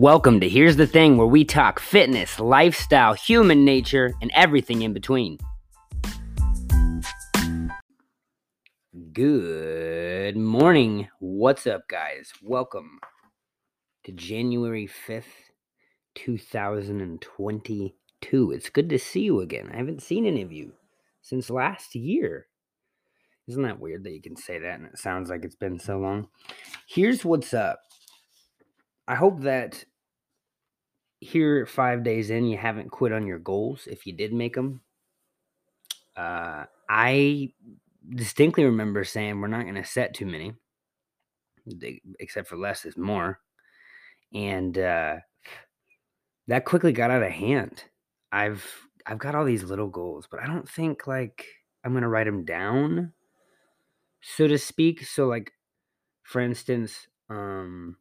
Welcome to Here's the Thing, where we talk fitness, lifestyle, human nature, and everything in between. Good morning. What's up, guys? Welcome to January 5th, 2022. It's good to see you again. I haven't seen any of you since last year. Isn't that weird that you can say that and it sounds like it's been so long? Here's what's up. I hope that here five days in, you haven't quit on your goals if you did make them. Uh, I distinctly remember saying we're not going to set too many, except for less is more. And uh, that quickly got out of hand. I've I've got all these little goals, but I don't think like I'm gonna write them down so to speak. So, like, for instance, um,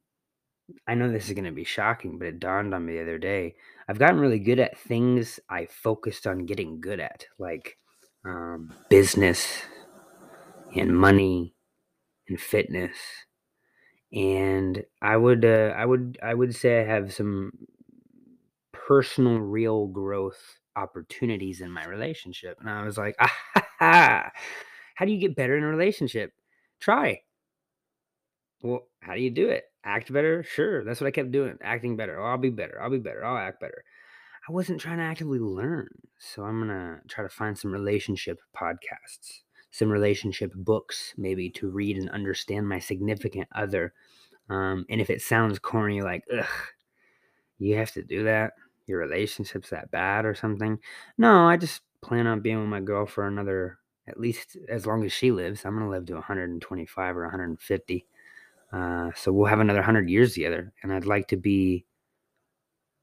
I know this is going to be shocking, but it dawned on me the other day. I've gotten really good at things I focused on getting good at, like um, business and money and fitness. And I would, uh, I would, I would say I have some personal, real growth opportunities in my relationship. And I was like, ah, how do you get better in a relationship? Try. Well, how do you do it? Act better? Sure. That's what I kept doing. Acting better. Oh, I'll be better. I'll be better. I'll act better. I wasn't trying to actively learn. So I'm going to try to find some relationship podcasts, some relationship books, maybe to read and understand my significant other. Um, and if it sounds corny, like, ugh, you have to do that? Your relationship's that bad or something? No, I just plan on being with my girl for another at least as long as she lives. I'm going to live to 125 or 150. Uh, so we'll have another 100 years together. And I'd like to be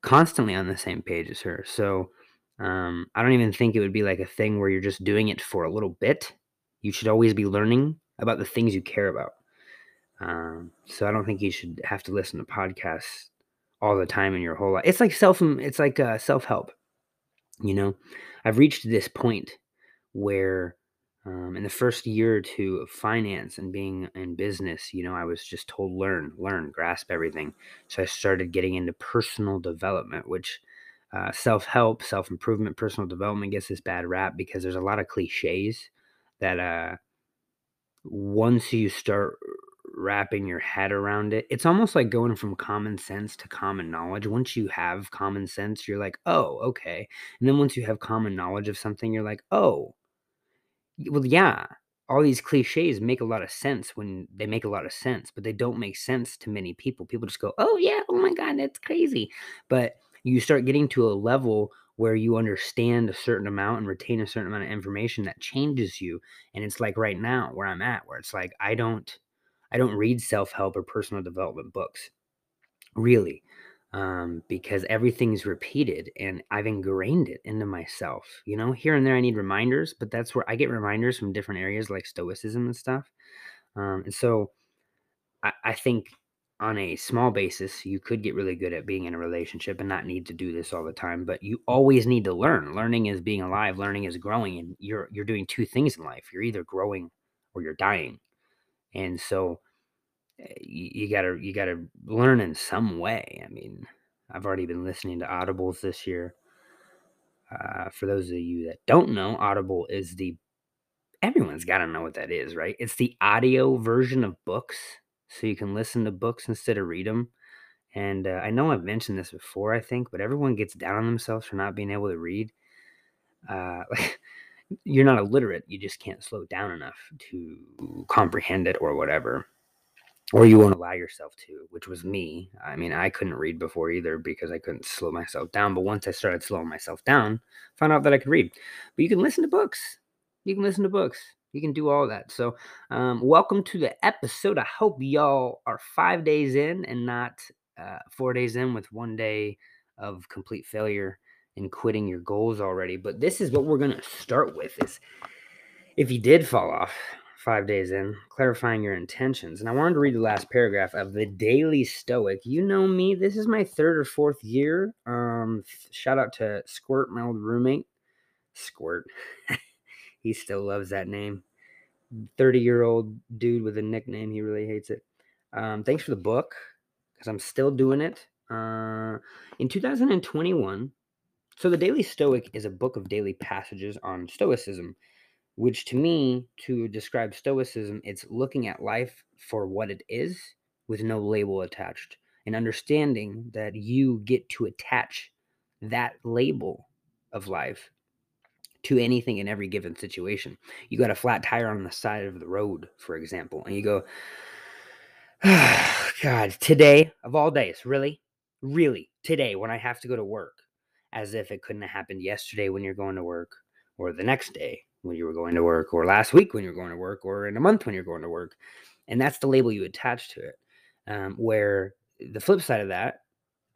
constantly on the same page as her. So um, I don't even think it would be like a thing where you're just doing it for a little bit. You should always be learning about the things you care about. Um, so I don't think you should have to listen to podcasts all the time in your whole life. It's like self, it's like uh, self help. You know, I've reached this point where um, in the first year or two of finance and being in business, you know, I was just told learn, learn, grasp everything. So I started getting into personal development, which uh, self help, self improvement, personal development gets this bad rap because there's a lot of cliches that uh, once you start wrapping your head around it, it's almost like going from common sense to common knowledge. Once you have common sense, you're like, oh, okay. And then once you have common knowledge of something, you're like, oh, well, yeah, all these cliches make a lot of sense when they make a lot of sense, but they don't make sense to many people. People just go, "Oh yeah, oh my god, that's crazy." But you start getting to a level where you understand a certain amount and retain a certain amount of information that changes you. And it's like right now where I'm at, where it's like I don't I don't read self-help or personal development books. Really um, because everything's repeated and I've ingrained it into myself. You know, here and there I need reminders, but that's where I get reminders from different areas like stoicism and stuff. Um, and so I, I think on a small basis, you could get really good at being in a relationship and not need to do this all the time, but you always need to learn. Learning is being alive, learning is growing, and you're you're doing two things in life. You're either growing or you're dying. And so you, gotta you gotta learn in some way. I mean, I've already been listening to audibles this year. Uh, for those of you that don't know, Audible is the everyone's got to know what that is, right? It's the audio version of books, so you can listen to books instead of read them. And uh, I know I've mentioned this before, I think, but everyone gets down on themselves for not being able to read. Uh, you're not illiterate; you just can't slow down enough to comprehend it or whatever or you won't allow yourself to, which was me. I mean, I couldn't read before either because I couldn't slow myself down. But once I started slowing myself down, found out that I could read. But you can listen to books. You can listen to books. You can do all that. So, um, welcome to the episode. I hope y'all are five days in and not uh, four days in with one day of complete failure and quitting your goals already. But this is what we're gonna start with: is if you did fall off, five days in, clarifying your intentions. And I wanted to read the last paragraph of the Daily Stoic. You know me, this is my third or fourth year. Um, shout out to Squirt, my old roommate. Squirt. he still loves that name. 30 year old dude with a nickname. He really hates it. Um, thanks for the book because I'm still doing it. Uh, in 2021, so the Daily Stoic is a book of daily passages on Stoicism, which to me, to describe Stoicism, it's looking at life for what it is with no label attached and understanding that you get to attach that label of life to anything in every given situation. You got a flat tire on the side of the road, for example, and you go, God, today of all days, really? Really? Today, when I have to go to work, as if it couldn't have happened yesterday when you're going to work, or the next day when you were going to work, or last week when you're going to work, or in a month when you're going to work. And that's the label you attach to it. Um, where the flip side of that,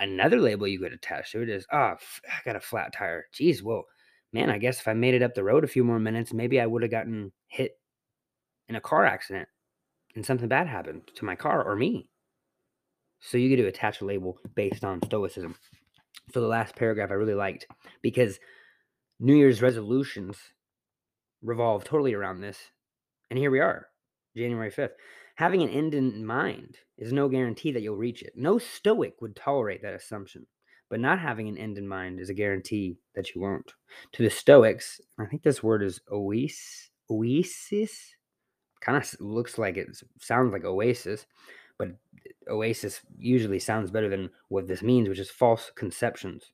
another label you could attach to it is, oh, I got a flat tire. Geez, well, man, I guess if I made it up the road a few more minutes, maybe I would have gotten hit in a car accident and something bad happened to my car or me. So you get to attach a label based on stoicism. So the last paragraph I really liked because New Year's resolutions revolve totally around this. And here we are, January 5th. Having an end in mind is no guarantee that you'll reach it. No stoic would tolerate that assumption but not having an end in mind is a guarantee that you won't. To the Stoics, I think this word is oasis. Oasis kind of looks like it sounds like oasis, but oasis usually sounds better than what this means, which is false conceptions.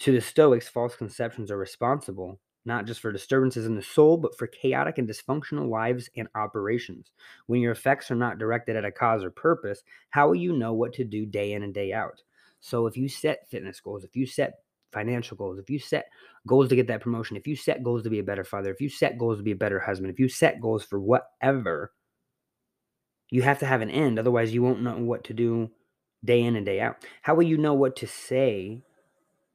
To the Stoics, false conceptions are responsible not just for disturbances in the soul, but for chaotic and dysfunctional lives and operations. When your effects are not directed at a cause or purpose, how will you know what to do day in and day out? So if you set fitness goals, if you set financial goals, if you set goals to get that promotion, if you set goals to be a better father, if you set goals to be a better husband, if you set goals for whatever, you have to have an end. Otherwise, you won't know what to do day in and day out. How will you know what to say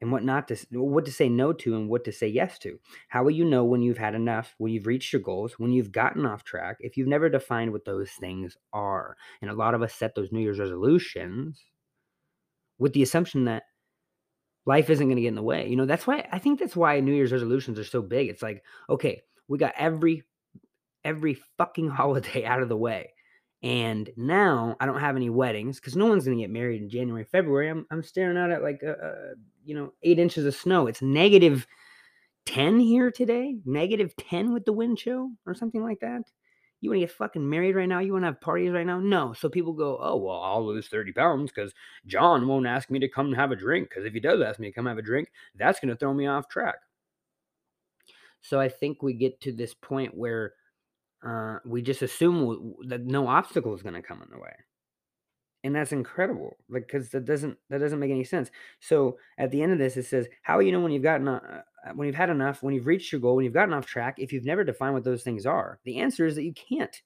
and what not to what to say no to and what to say yes to? How will you know when you've had enough, when you've reached your goals, when you've gotten off track, if you've never defined what those things are? And a lot of us set those New Year's resolutions with the assumption that life isn't going to get in the way. You know, that's why I think that's why New Year's resolutions are so big. It's like, okay, we got every every fucking holiday out of the way. And now I don't have any weddings because no one's going to get married in January, February. I'm, I'm staring out at like, uh, uh, you know, eight inches of snow. It's negative 10 here today, negative 10 with the wind chill or something like that. You want to get fucking married right now? You want to have parties right now? No. So people go, oh, well, I'll lose 30 pounds because John won't ask me to come and have a drink. Because if he does ask me to come have a drink, that's going to throw me off track. So I think we get to this point where uh, we just assume that no obstacle is going to come in the way. And that's incredible like because that doesn't that doesn't make any sense. So at the end of this it says how you know when you've gotten uh, uh, when you've had enough when you've reached your goal when you've gotten off track if you've never defined what those things are? The answer is that you can't.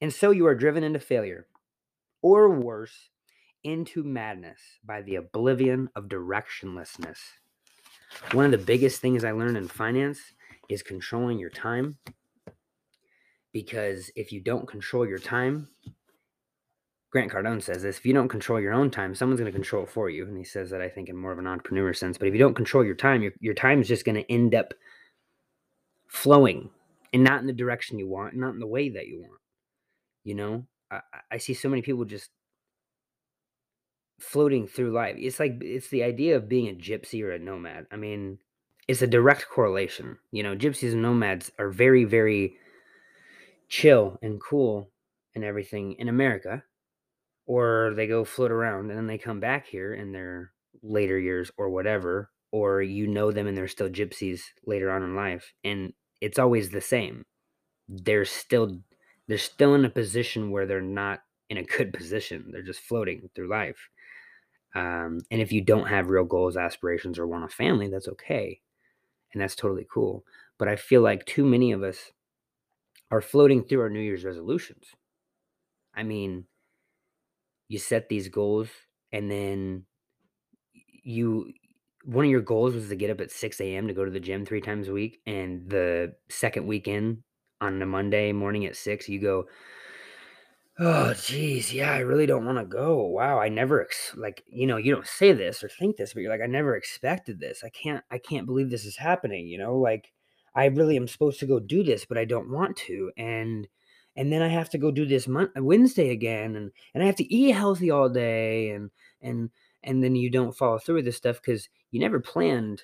And so you are driven into failure or worse into madness by the oblivion of directionlessness. One of the biggest things i learned in finance is controlling your time because if you don't control your time Grant Cardone says this if you don't control your own time, someone's going to control it for you. And he says that I think in more of an entrepreneur sense. But if you don't control your time, your, your time is just going to end up flowing and not in the direction you want, not in the way that you want. You know, I, I see so many people just floating through life. It's like it's the idea of being a gypsy or a nomad. I mean, it's a direct correlation. You know, gypsies and nomads are very, very chill and cool and everything in America or they go float around and then they come back here in their later years or whatever or you know them and they're still gypsies later on in life and it's always the same. They're still they're still in a position where they're not in a good position. They're just floating through life. Um, and if you don't have real goals aspirations or want a family that's okay and that's totally cool. But i feel like too many of us are floating through our new year's resolutions i mean you set these goals and then you one of your goals was to get up at 6 a.m. to go to the gym three times a week. And the second weekend on a Monday morning at six, you go, Oh, geez. Yeah, I really don't want to go. Wow. I never, ex- like, you know, you don't say this or think this, but you're like, I never expected this. I can't, I can't believe this is happening. You know, like, I really am supposed to go do this, but I don't want to. And, and then I have to go do this Mon- Wednesday again, and and I have to eat healthy all day, and and and then you don't follow through with this stuff because you never planned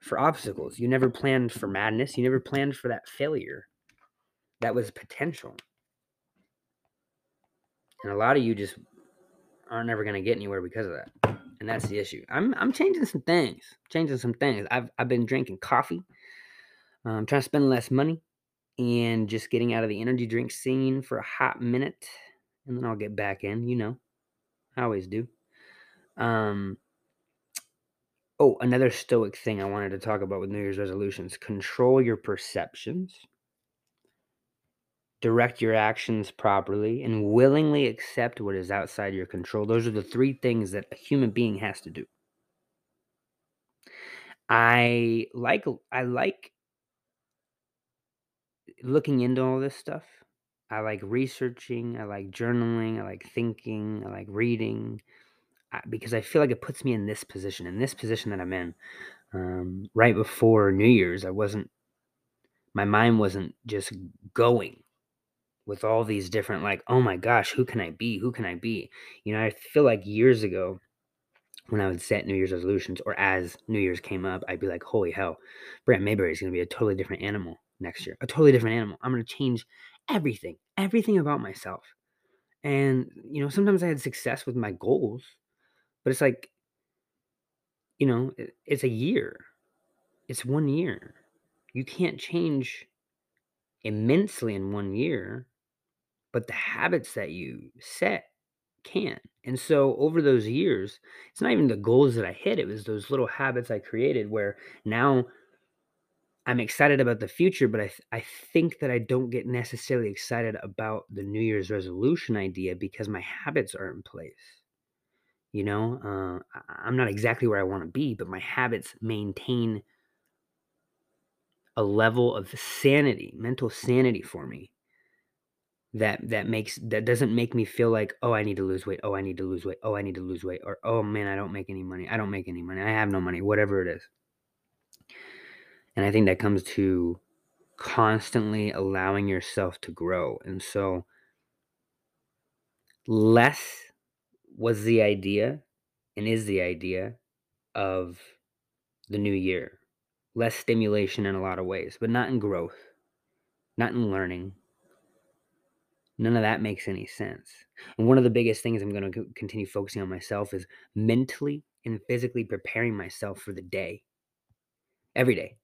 for obstacles. You never planned for madness. You never planned for that failure. That was potential. And a lot of you just aren't ever going to get anywhere because of that. And that's the issue. I'm I'm changing some things. Changing some things. I've I've been drinking coffee. Um, trying to spend less money and just getting out of the energy drink scene for a hot minute and then I'll get back in, you know. I always do. Um Oh, another stoic thing I wanted to talk about with New Year's resolutions. Control your perceptions. Direct your actions properly and willingly accept what is outside your control. Those are the three things that a human being has to do. I like I like looking into all this stuff. I like researching, I like journaling, I like thinking, I like reading because I feel like it puts me in this position, in this position that I'm in. Um, right before New Year's, I wasn't, my mind wasn't just going with all these different, like, oh my gosh, who can I be? Who can I be? You know, I feel like years ago, when I would set New Year's resolutions or as New Year's came up, I'd be like, holy hell, Brant Mayberry is going to be a totally different animal next year, a totally different animal. I'm going to change everything, everything about myself. And, you know, sometimes I had success with my goals, but it's like, you know, it's a year. It's one year. You can't change immensely in one year, but the habits that you set can. And so over those years, it's not even the goals that I hit, it was those little habits I created where now I'm excited about the future, but I, th- I think that I don't get necessarily excited about the New Year's resolution idea because my habits are in place. You know, uh, I'm not exactly where I want to be, but my habits maintain a level of sanity, mental sanity for me that that makes that doesn't make me feel like oh I need to lose weight, oh I need to lose weight, oh I need to lose weight, or oh man I don't make any money, I don't make any money, I have no money, whatever it is. And I think that comes to constantly allowing yourself to grow. And so less was the idea and is the idea of the new year. Less stimulation in a lot of ways, but not in growth, not in learning. None of that makes any sense. And one of the biggest things I'm going to continue focusing on myself is mentally and physically preparing myself for the day every day.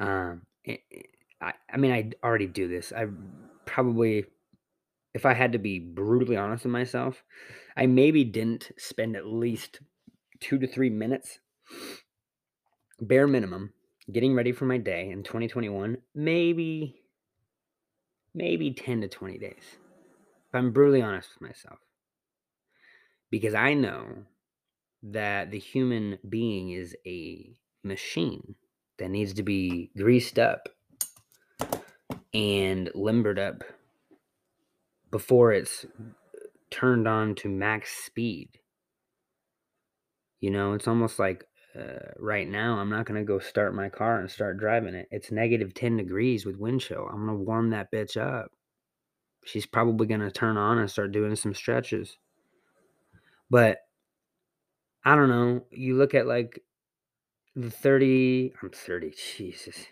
Um, it, it, I, I mean, I already do this. I probably if I had to be brutally honest with myself, I maybe didn't spend at least two to three minutes, bare minimum, getting ready for my day in 2021. Maybe, maybe 10 to 20 days. If I'm brutally honest with myself. Because I know that the human being is a machine that needs to be greased up and limbered up before it's turned on to max speed. You know, it's almost like uh, right now, I'm not going to go start my car and start driving it. It's negative 10 degrees with wind chill. I'm going to warm that bitch up. She's probably going to turn on and start doing some stretches. But I don't know. You look at like the 30, I'm 30, Jesus.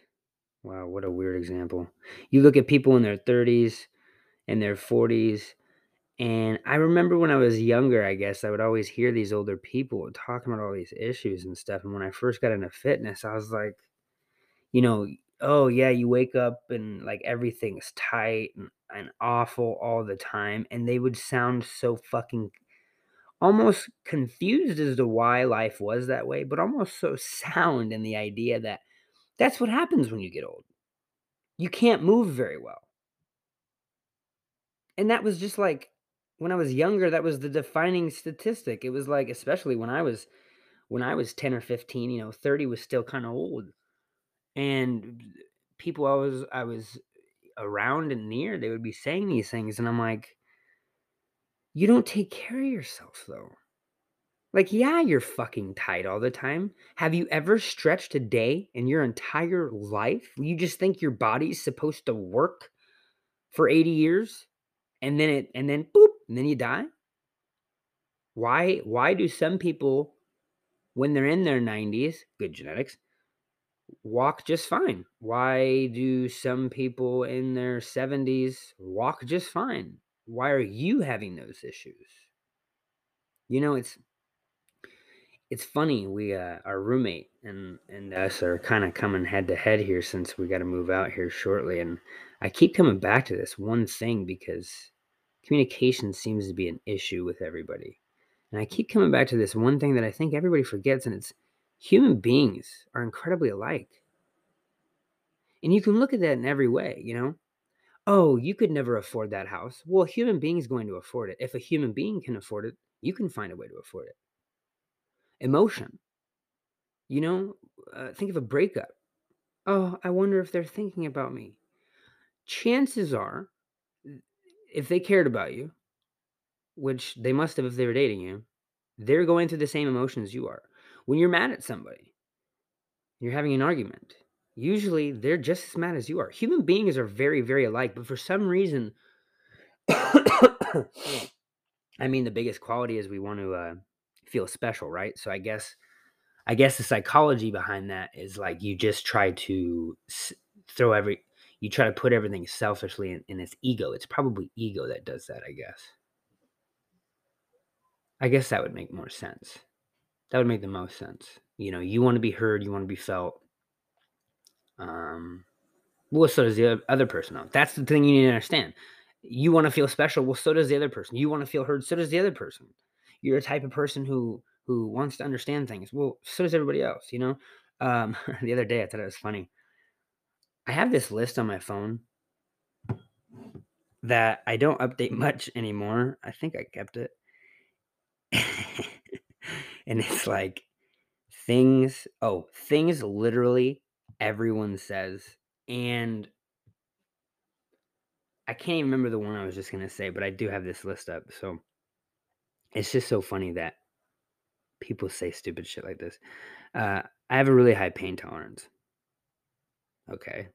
Wow, what a weird example. You look at people in their 30s and their 40s and I remember when I was younger, I guess I would always hear these older people talking about all these issues and stuff. And when I first got into fitness, I was like, you know, oh yeah, you wake up and like everything's tight and, and awful all the time. And they would sound so fucking almost confused as to why life was that way, but almost so sound in the idea that that's what happens when you get old. You can't move very well. And that was just like when I was younger, that was the defining statistic. It was like, especially when I was when I was 10 or 15, you know, 30 was still kind of old. And people I was I was around and near, they would be saying these things. And I'm like, you don't take care of yourself though. Like, yeah, you're fucking tight all the time. Have you ever stretched a day in your entire life? You just think your body's supposed to work for 80 years? and then it and then boop and then you die Why why do some people when they're in their 90s, good genetics, walk just fine? Why do some people in their 70s walk just fine? Why are you having those issues? You know, it's it's funny. We uh, our roommate and and us are kind of coming head to head here since we got to move out here shortly, and I keep coming back to this one thing because communication seems to be an issue with everybody, and I keep coming back to this one thing that I think everybody forgets, and it's human beings are incredibly alike, and you can look at that in every way. You know, oh, you could never afford that house. Well, a human being is going to afford it. If a human being can afford it, you can find a way to afford it emotion. You know, uh, think of a breakup. Oh, I wonder if they're thinking about me. Chances are, if they cared about you, which they must have if they were dating you, they're going through the same emotions you are. When you're mad at somebody, you're having an argument, usually they're just as mad as you are. Human beings are very, very alike, but for some reason, I mean, the biggest quality is we want to uh, feel special, right? So I guess I guess the psychology behind that is like you just try to s- throw every you try to put everything selfishly in, in its ego. It's probably ego that does that, I guess. I guess that would make more sense. That would make the most sense. You know, you want to be heard, you want to be felt. Um, well, so does the other person. Though. That's the thing you need to understand. You want to feel special. Well, so does the other person. You want to feel heard. So does the other person. You're a type of person who who wants to understand things. Well, so does everybody else. You know. Um, the other day, I thought it was funny. I have this list on my phone that I don't update much anymore. I think I kept it. and it's like things, oh, things literally everyone says. And I can't even remember the one I was just going to say, but I do have this list up. So it's just so funny that people say stupid shit like this. Uh, I have a really high pain tolerance. Okay.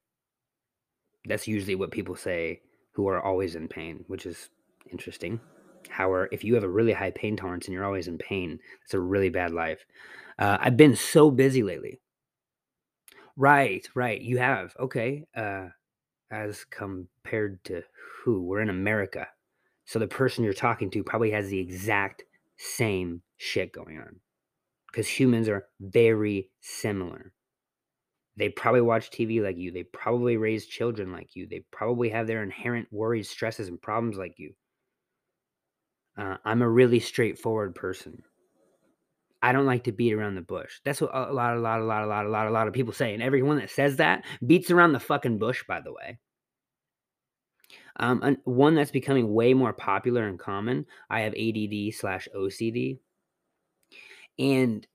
That's usually what people say who are always in pain, which is interesting. However, if you have a really high pain tolerance and you're always in pain, it's a really bad life. Uh, I've been so busy lately. Right, right. You have. Okay. Uh, as compared to who? We're in America. So the person you're talking to probably has the exact same shit going on. Because humans are very similar. They probably watch TV like you. They probably raise children like you. They probably have their inherent worries, stresses, and problems like you. Uh, I'm a really straightforward person. I don't like to beat around the bush. That's what a lot, a lot, a lot, a lot, a lot, a lot of people say. And everyone that says that beats around the fucking bush, by the way. Um, one that's becoming way more popular and common. I have ADD slash OCD, and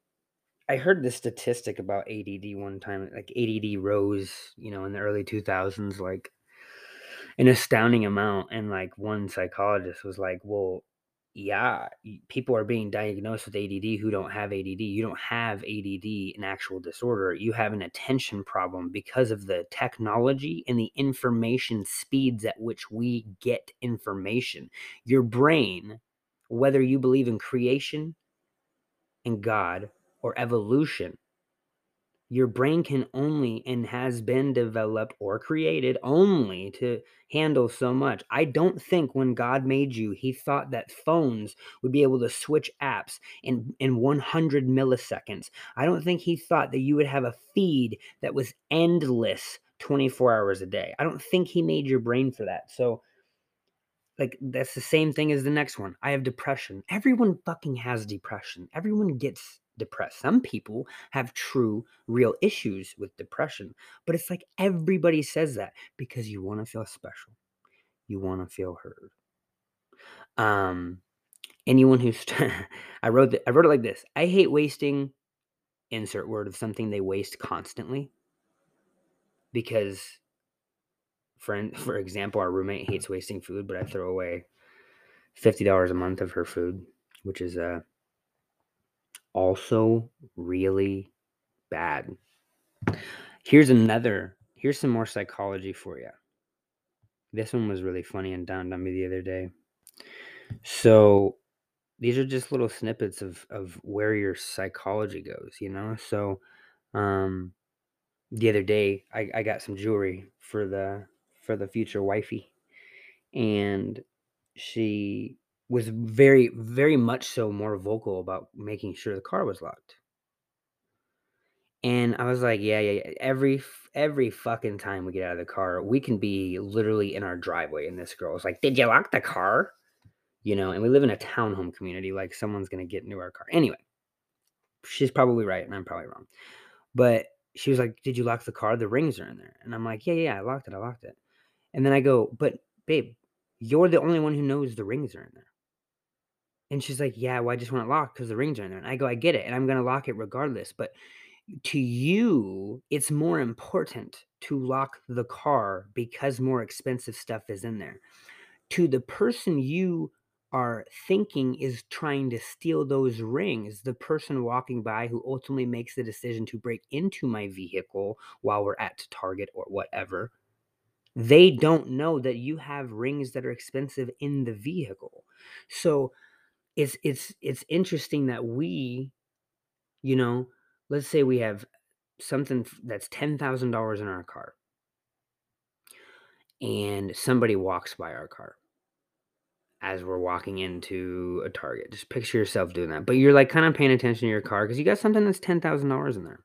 I heard this statistic about ADD one time. Like ADD rose, you know, in the early two thousands, like an astounding amount. And like one psychologist was like, "Well, yeah, people are being diagnosed with ADD who don't have ADD. You don't have ADD, an actual disorder. You have an attention problem because of the technology and the information speeds at which we get information. Your brain, whether you believe in creation and God or evolution, your brain can only and has been developed or created only to handle so much. I don't think when God made you, he thought that phones would be able to switch apps in, in 100 milliseconds. I don't think he thought that you would have a feed that was endless 24 hours a day. I don't think he made your brain for that. So, like, that's the same thing as the next one. I have depression. Everyone fucking has depression. Everyone gets depressed. Some people have true, real issues with depression, but it's like everybody says that because you want to feel special. You want to feel heard. Um, anyone who's I wrote the, I wrote it like this. I hate wasting insert word of something they waste constantly because for for example, our roommate hates wasting food, but I throw away fifty dollars a month of her food, which is uh also really bad. Here's another, here's some more psychology for you. This one was really funny and dawned on me the other day. So, these are just little snippets of of where your psychology goes, you know? So, um, the other day, I I got some jewelry for the for the future wifey, and she was very, very much so more vocal about making sure the car was locked. And I was like, "Yeah, yeah, yeah." Every every fucking time we get out of the car, we can be literally in our driveway, and this girl was like, "Did you lock the car?" You know, and we live in a townhome community, like, someone's gonna get into our car. Anyway, she's probably right, and I'm probably wrong. But she was like, "Did you lock the car? The rings are in there." And I'm like, "Yeah, yeah, I locked it, I locked it." And then I go, "But babe, you're the only one who knows the rings are in there." And she's like, "Yeah, well, I just want it locked because the rings are in there." And I go, "I get it, and I'm gonna lock it regardless, but to you, it's more important to lock the car because more expensive stuff is in there. To the person you are thinking is trying to steal those rings, the person walking by who ultimately makes the decision to break into my vehicle while we're at Target or whatever, they don't know that you have rings that are expensive in the vehicle. So it's it's it's interesting that we, you know, let's say we have something that's $10,000 in our car and somebody walks by our car as we're walking into a Target. Just picture yourself doing that. But you're like kind of paying attention to your car because you got something that's $10,000 in there.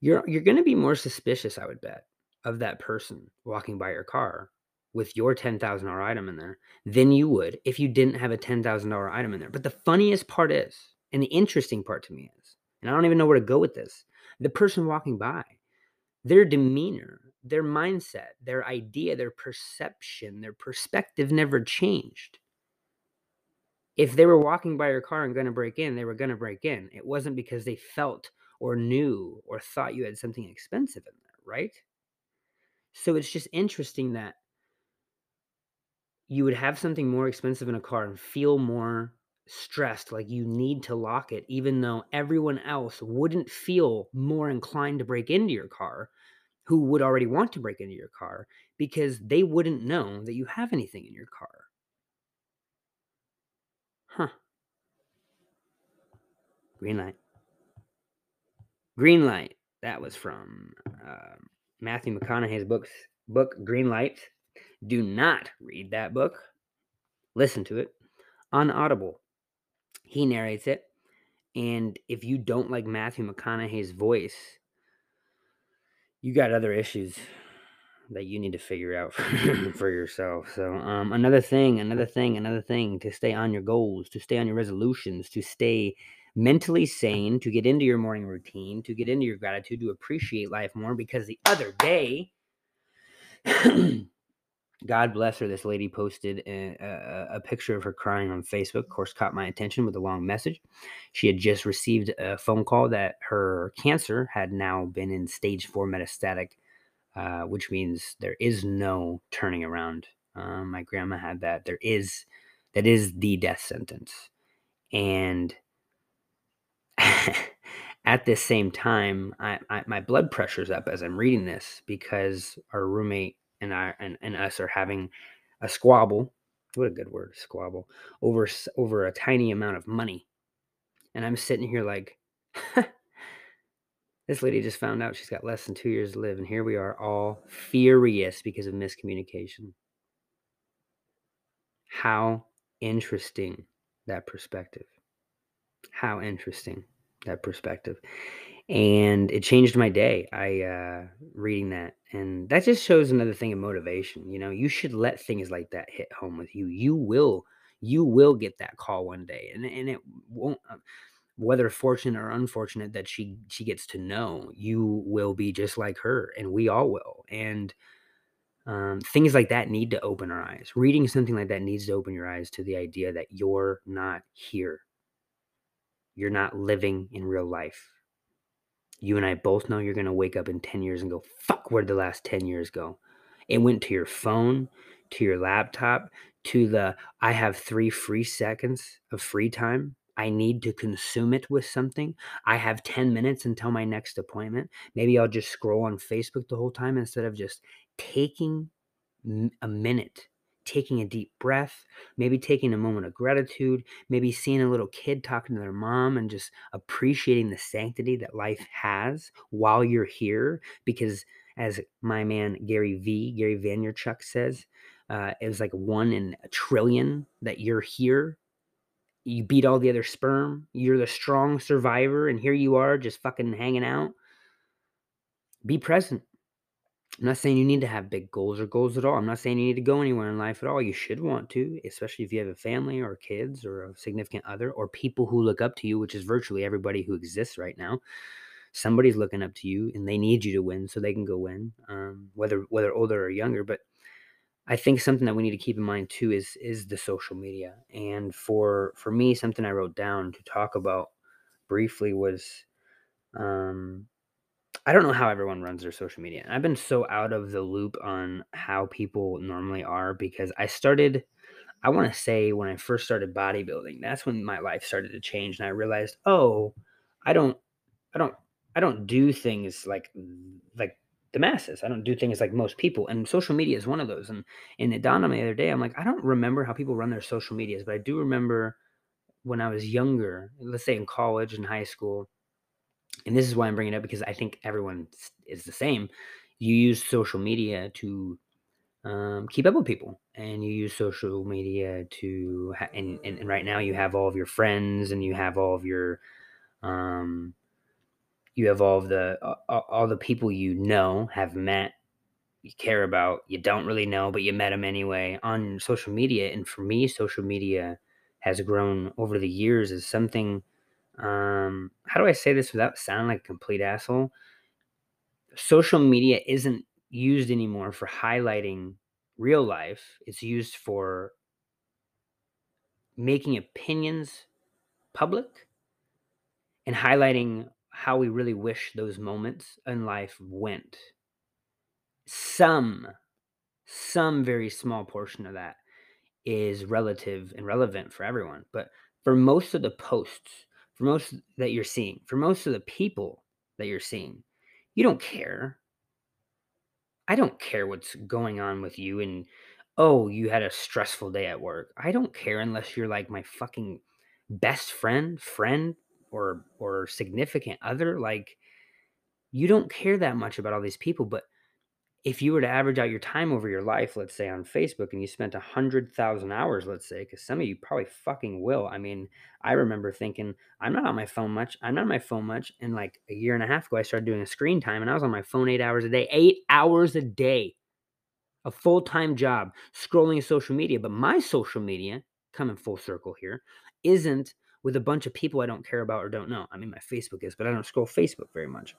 You're you're going to be more suspicious, I would bet, of that person walking by your car with your $10,000 item in there than you would if you didn't have a $10,000 item in there. But the funniest part is, and the interesting part to me is, and I don't even know where to go with this, the person walking by their demeanor, their mindset, their idea, their perception, their perspective never changed. If they were walking by your car and going to break in, they were going to break in. It wasn't because they felt or knew or thought you had something expensive in there, right? So it's just interesting that you would have something more expensive in a car and feel more stressed, like you need to lock it, even though everyone else wouldn't feel more inclined to break into your car who would already want to break into your car because they wouldn't know that you have anything in your car. Huh. Green light. Green light. That was from uh, Matthew McConaughey's books book Green Light. Do not read that book. Listen to it on Audible. He narrates it, and if you don't like Matthew McConaughey's voice, you got other issues that you need to figure out for yourself. So, um, another thing, another thing, another thing to stay on your goals, to stay on your resolutions, to stay mentally sane, to get into your morning routine, to get into your gratitude, to appreciate life more. Because the other day, God bless her, this lady posted a, a, a, picture of her crying on Facebook. Of course, caught my attention with a long message. She had just received a phone call that her cancer had now been in stage four metastatic uh, which means there is no turning around. Um, my grandma had that. There is that is the death sentence, and at the same time, I, I, my blood pressure's up as I'm reading this because our roommate and I and, and us are having a squabble. What a good word, squabble over over a tiny amount of money, and I'm sitting here like. This lady just found out she's got less than two years to live, and here we are all furious because of miscommunication. How interesting that perspective. How interesting that perspective. And it changed my day. I uh reading that. And that just shows another thing of motivation. You know, you should let things like that hit home with you. You will you will get that call one day. And and it won't uh, whether fortunate or unfortunate that she she gets to know you will be just like her and we all will and um, things like that need to open our eyes reading something like that needs to open your eyes to the idea that you're not here you're not living in real life you and i both know you're going to wake up in 10 years and go fuck where'd the last 10 years go it went to your phone to your laptop to the i have three free seconds of free time I need to consume it with something. I have 10 minutes until my next appointment. Maybe I'll just scroll on Facebook the whole time instead of just taking a minute taking a deep breath, maybe taking a moment of gratitude, maybe seeing a little kid talking to their mom and just appreciating the sanctity that life has while you're here. Because as my man Gary V, Gary Vaynerchuk says, uh, it was like one in a trillion that you're here. You beat all the other sperm. You're the strong survivor, and here you are just fucking hanging out. Be present I'm not saying you need to have big goals or goals at all. I'm not saying you need to go anywhere in life at all. You should want to, especially if you have a family or kids or a significant other or people who look up to you, which is virtually everybody who exists right now. Somebody's looking up to you and they need you to win so they can go win, um, whether whether older or younger. But I think something that we need to keep in mind too is is the social media. And for for me, something I wrote down to talk about briefly was um, I don't know how everyone runs their social media. I've been so out of the loop on how people normally are because I started I want to say when I first started bodybuilding, that's when my life started to change and I realized, "Oh, I don't I don't I don't do things like like the masses. I don't do things like most people." And social media is one of those. And and it dawned on me the other day, I'm like, I don't remember how people run their social medias, but I do remember when I was younger, let's say in college and high school, and this is why I'm bringing it up because I think everyone is the same. You use social media to um, keep up with people, and you use social media to, ha- and, and, and right now you have all of your friends, and you have all of your, um, you have all of the all, all the people you know have met, you care about, you don't really know, but you met them anyway on social media. And for me, social media has grown over the years as something um, how do I say this without sounding like a complete asshole? Social media isn't used anymore for highlighting real life. It's used for making opinions public and highlighting how we really wish those moments in life went. Some, some very small portion of that is relative and relevant for everyone. But for most of the posts, for most that you're seeing, for most of the people that you're seeing, you don't care. I don't care what's going on with you and oh, you had a stressful day at work. I don't care unless you're like my fucking best friend, friend or or significant other like you don't care that much about all these people, but if you were to average out your time over your life, let's say on Facebook, and you spent a hundred thousand hours, let's say, because some of you probably fucking will. I mean, I remember thinking, I'm not on my phone much. I'm not on my phone much. And like a year and a half ago, I started doing a screen time, and I was on my phone eight hours a day, eight hours a day, a full time job scrolling social media. But my social media, coming full circle here, isn't with a bunch of people I don't care about or don't know. I mean, my Facebook is, but I don't scroll Facebook very much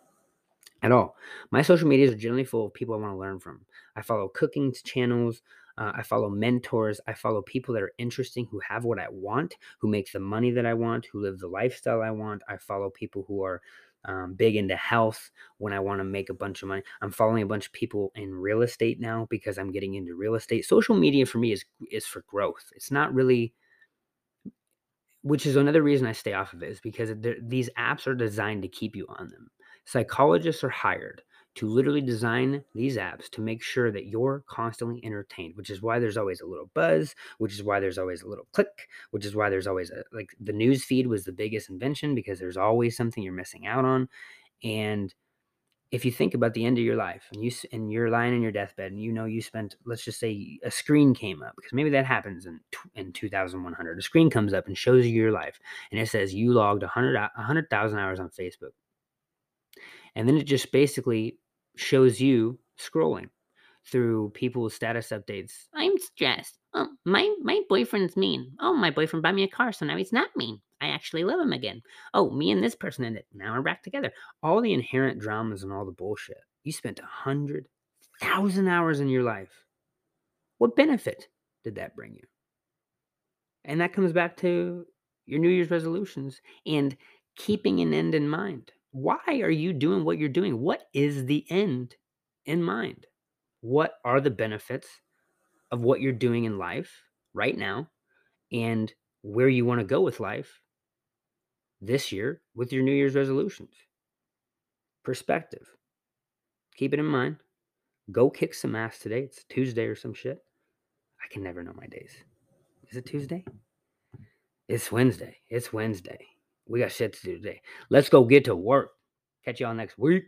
at all. My social medias are generally full of people I want to learn from. I follow cooking channels. Uh, I follow mentors. I follow people that are interesting, who have what I want, who make the money that I want, who live the lifestyle I want. I follow people who are um, big into health when I want to make a bunch of money. I'm following a bunch of people in real estate now because I'm getting into real estate. Social media for me is is for growth. It's not really which is another reason I stay off of it is because these apps are designed to keep you on them. Psychologists are hired to literally design these apps to make sure that you're constantly entertained, which is why there's always a little buzz, which is why there's always a little click, which is why there's always a like the news feed was the biggest invention because there's always something you're missing out on. And if you think about the end of your life and you and you're lying in your deathbed and you know you spent let's just say a screen came up because maybe that happens in in 2100 a screen comes up and shows you your life and it says you logged 100 100,000 hours on Facebook and then it just basically shows you scrolling through people's status updates. I'm stressed. Oh, my my boyfriend's mean. Oh, my boyfriend bought me a car, so now he's not mean. I actually love him again. Oh, me and this person ended. Now we're back together. All the inherent dramas and all the bullshit. You spent a hundred thousand hours in your life. What benefit did that bring you? And that comes back to your New Year's resolutions and keeping an end in mind why are you doing what you're doing? What is the end in mind? What are the benefits of what you're doing in life right now and where you want to go with life this year with your New Year's resolutions? Perspective. Keep it in mind. Go kick some ass today. It's Tuesday or some shit. I can never know my days. Is it Tuesday? It's Wednesday. It's Wednesday. We got shit to do today. Let's go get to work. Catch y'all next week.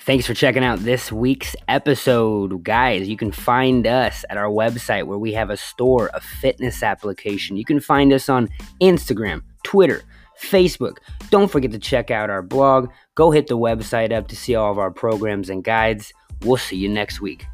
Thanks for checking out this week's episode. Guys, you can find us at our website where we have a store, a fitness application. You can find us on Instagram, Twitter, Facebook. Don't forget to check out our blog. Go hit the website up to see all of our programs and guides. We'll see you next week.